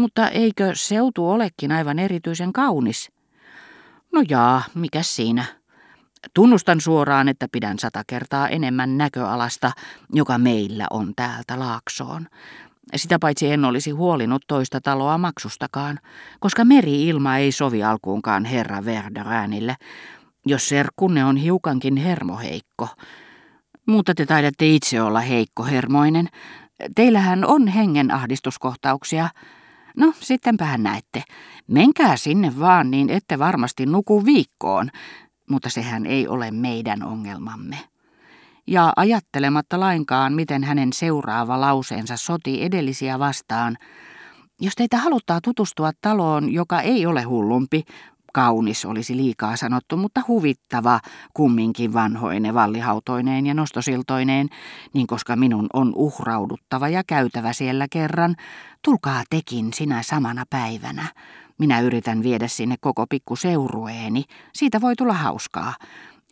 Mutta eikö seutu olekin aivan erityisen kaunis? No jaa, mikä siinä? Tunnustan suoraan, että pidän sata kertaa enemmän näköalasta, joka meillä on täältä laaksoon. Sitä paitsi en olisi huolinut toista taloa maksustakaan, koska meri-ilma ei sovi alkuunkaan herra Verderäänille, jos serkkunne on hiukankin hermoheikko. Mutta te taidatte itse olla heikkohermoinen. Teillähän on hengenahdistuskohtauksia. No, sittenpähän näette. Menkää sinne vaan, niin ette varmasti nuku viikkoon, mutta sehän ei ole meidän ongelmamme. Ja ajattelematta lainkaan, miten hänen seuraava lauseensa soti edellisiä vastaan, jos teitä haluttaa tutustua taloon, joka ei ole hullumpi, kaunis olisi liikaa sanottu, mutta huvittava, kumminkin vanhoine vallihautoineen ja nostosiltoineen, niin koska minun on uhrauduttava ja käytävä siellä kerran, tulkaa tekin sinä samana päivänä. Minä yritän viedä sinne koko pikku seurueeni. Siitä voi tulla hauskaa.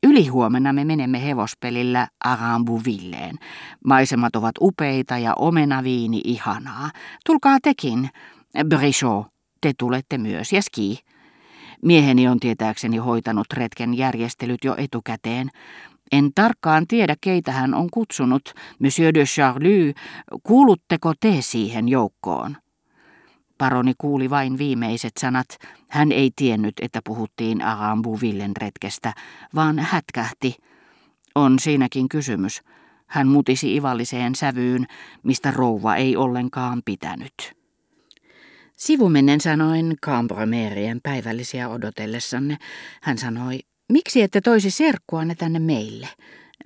Ylihuomenna me menemme hevospelillä Arambuvilleen. Maisemat ovat upeita ja omenaviini ihanaa. Tulkaa tekin. Brichot, te tulette myös ja ski. Mieheni on tietääkseni hoitanut retken järjestelyt jo etukäteen. En tarkkaan tiedä, keitä hän on kutsunut. Monsieur de Charlie, kuulutteko te siihen joukkoon? Paroni kuuli vain viimeiset sanat. Hän ei tiennyt, että puhuttiin Arambuvillen retkestä, vaan hätkähti. On siinäkin kysymys. Hän mutisi ivalliseen sävyyn, mistä rouva ei ollenkaan pitänyt. Sivumennen sanoin Cambromerien päivällisiä odotellessanne. Hän sanoi, miksi ette toisi serkkuanne tänne meille?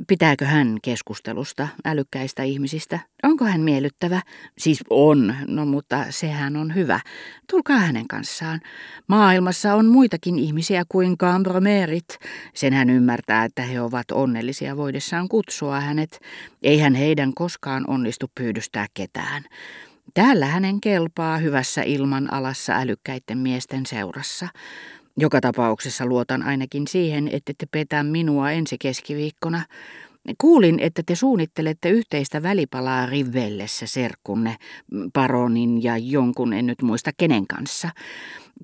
Pitääkö hän keskustelusta älykkäistä ihmisistä? Onko hän miellyttävä? Siis on, no mutta sehän on hyvä. Tulkaa hänen kanssaan. Maailmassa on muitakin ihmisiä kuin Cambromerit. Sen hän ymmärtää, että he ovat onnellisia voidessaan kutsua hänet. Eihän heidän koskaan onnistu pyydystää ketään. Täällä hänen kelpaa hyvässä ilman alassa älykkäiden miesten seurassa. Joka tapauksessa luotan ainakin siihen, että te petä minua ensi keskiviikkona. Kuulin, että te suunnittelette yhteistä välipalaa Rivellessä serkkunne, paronin ja jonkun en nyt muista kenen kanssa.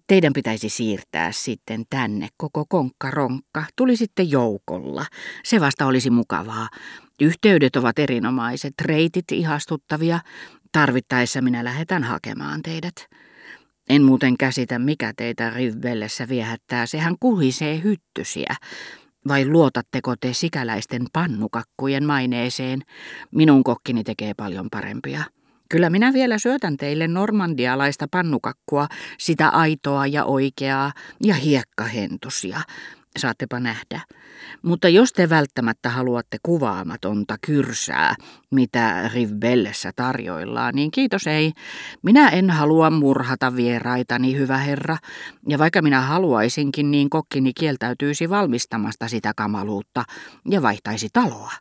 Teidän pitäisi siirtää sitten tänne koko konkkaronkka. Tulisitte joukolla. Se vasta olisi mukavaa. Yhteydet ovat erinomaiset, reitit ihastuttavia. Tarvittaessa minä lähetän hakemaan teidät. En muuten käsitä, mikä teitä Rivellessä viehättää. Sehän kuhisee hyttysiä. Vai luotatteko te sikäläisten pannukakkujen maineeseen? Minun kokkini tekee paljon parempia. Kyllä minä vielä syötän teille normandialaista pannukakkua, sitä aitoa ja oikeaa ja hiekkahentusia. Saattepa nähdä. Mutta jos te välttämättä haluatte kuvaamatonta kyrsää, mitä Rivbellessä tarjoillaan, niin kiitos ei. Minä en halua murhata vieraitani, hyvä herra. Ja vaikka minä haluaisinkin, niin kokkini kieltäytyisi valmistamasta sitä kamaluutta ja vaihtaisi taloa.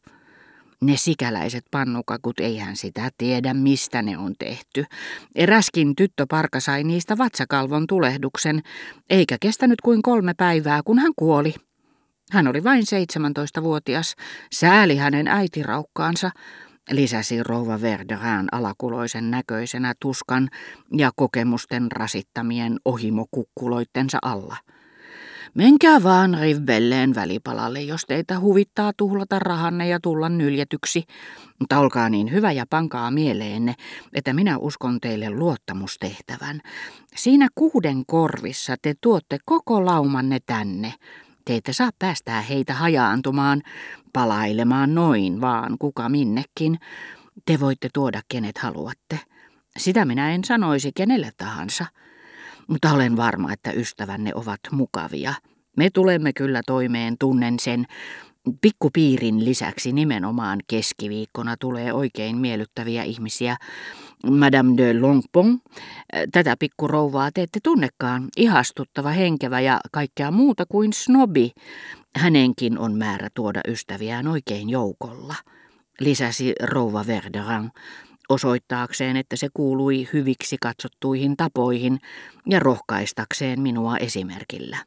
Ne sikäläiset pannukakut, eihän sitä tiedä, mistä ne on tehty. Eräskin tyttöparka sai niistä vatsakalvon tulehduksen, eikä kestänyt kuin kolme päivää, kun hän kuoli. Hän oli vain 17-vuotias, sääli hänen äitiraukkaansa, lisäsi rouva Verderään alakuloisen näköisenä tuskan ja kokemusten rasittamien ohimokukkuloittensa alla. Menkää vaan Rivbelleen välipalalle, jos teitä huvittaa tuhlata rahanne ja tulla nyljetyksi. Mutta olkaa niin hyvä ja pankaa mieleenne, että minä uskon teille luottamustehtävän. Siinä kuuden korvissa te tuotte koko laumanne tänne. Te ette saa päästää heitä hajaantumaan, palailemaan noin vaan kuka minnekin. Te voitte tuoda kenet haluatte. Sitä minä en sanoisi kenelle tahansa mutta olen varma, että ystävänne ovat mukavia. Me tulemme kyllä toimeen, tunnen sen. Pikkupiirin lisäksi nimenomaan keskiviikkona tulee oikein miellyttäviä ihmisiä. Madame de Longpont, tätä pikkurouvaa te ette tunnekaan, ihastuttava, henkevä ja kaikkea muuta kuin snobi. Hänenkin on määrä tuoda ystäviään oikein joukolla, lisäsi rouva Verderan osoittaakseen, että se kuului hyviksi katsottuihin tapoihin ja rohkaistakseen minua esimerkillä.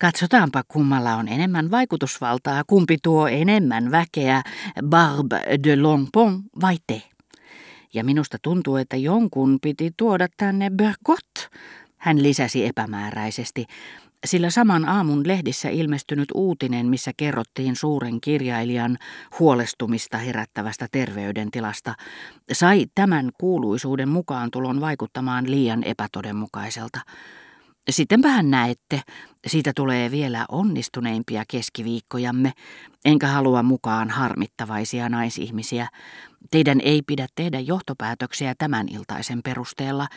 Katsotaanpa, kummalla on enemmän vaikutusvaltaa, kumpi tuo enemmän väkeä, Barbe de Longpont vai te. Ja minusta tuntuu, että jonkun piti tuoda tänne Bergot, hän lisäsi epämääräisesti, sillä saman aamun lehdissä ilmestynyt uutinen, missä kerrottiin suuren kirjailijan huolestumista herättävästä terveydentilasta, sai tämän kuuluisuuden mukaan tulon vaikuttamaan liian epätodenmukaiselta. Sittenpähän näette, siitä tulee vielä onnistuneimpia keskiviikkojamme, enkä halua mukaan harmittavaisia naisihmisiä. Teidän ei pidä tehdä johtopäätöksiä tämän iltaisen perusteella.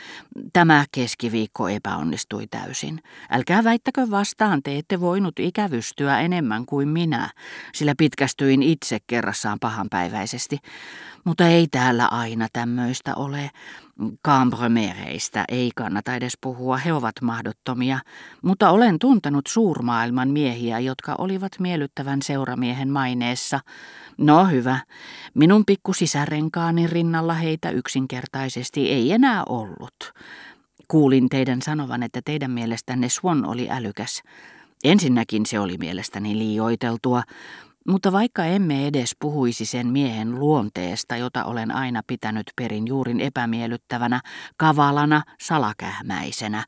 Tämä keskiviikko epäonnistui täysin. Älkää väittäkö vastaan, te ette voinut ikävystyä enemmän kuin minä, sillä pitkästyin itse kerrassaan pahanpäiväisesti. Mutta ei täällä aina tämmöistä ole. Cambremereistä ei kannata edes puhua, he ovat mahdottomia, mutta olen tuntenut suurmaailman miehiä, jotka olivat miellyttävän seuramiehen maineessa. No hyvä, minun pikku sisärenkaani rinnalla heitä yksinkertaisesti ei enää ollut. Kuulin teidän sanovan, että teidän mielestänne Swan oli älykäs. Ensinnäkin se oli mielestäni liioiteltua, mutta vaikka emme edes puhuisi sen miehen luonteesta, jota olen aina pitänyt perin juurin epämiellyttävänä, kavalana, salakähmäisenä,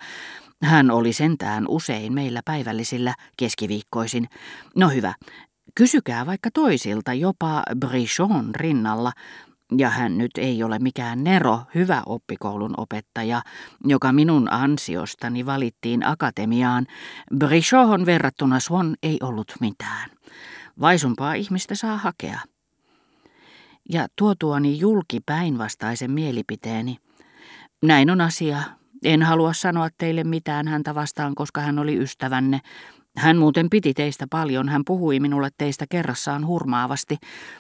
hän oli sentään usein meillä päivällisillä keskiviikkoisin. No hyvä, kysykää vaikka toisilta, jopa Brichon rinnalla, ja hän nyt ei ole mikään Nero, hyvä oppikoulun opettaja, joka minun ansiostani valittiin akatemiaan. Brichon verrattuna Swan ei ollut mitään. Vaisumpaa ihmistä saa hakea. Ja tuotuani julki päinvastaisen mielipiteeni. Näin on asia. En halua sanoa teille mitään häntä vastaan, koska hän oli ystävänne. Hän muuten piti teistä paljon, hän puhui minulle teistä kerrassaan hurmaavasti,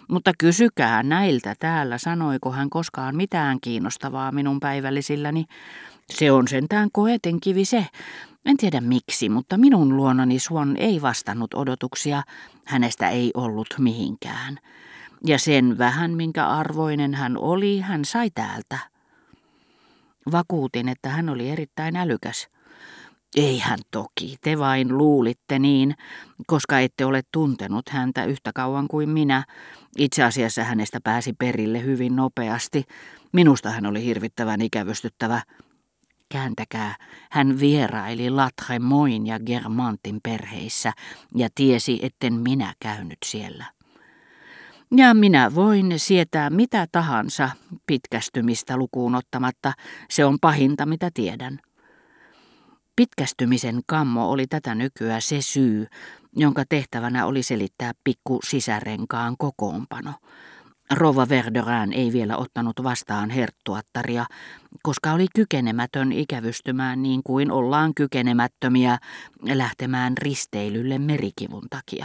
mutta kysykää näiltä täällä, sanoiko hän koskaan mitään kiinnostavaa minun päivällisilläni. Se on sentään koeten kivi se, en tiedä miksi, mutta minun luonani Suon ei vastannut odotuksia. Hänestä ei ollut mihinkään. Ja sen vähän, minkä arvoinen hän oli, hän sai täältä. Vakuutin, että hän oli erittäin älykäs. Ei hän toki, te vain luulitte niin, koska ette ole tuntenut häntä yhtä kauan kuin minä. Itse asiassa hänestä pääsi perille hyvin nopeasti. Minusta hän oli hirvittävän ikävystyttävä. Kääntäkää, hän vieraili Latremoin ja Germantin perheissä ja tiesi, etten minä käynyt siellä. Ja minä voin sietää mitä tahansa pitkästymistä lukuun ottamatta, se on pahinta mitä tiedän. Pitkästymisen kammo oli tätä nykyä se syy, jonka tehtävänä oli selittää pikku sisärenkaan kokoonpano. Rova Verderään ei vielä ottanut vastaan herttuattaria, koska oli kykenemätön ikävystymään niin kuin ollaan kykenemättömiä lähtemään risteilylle merikivun takia.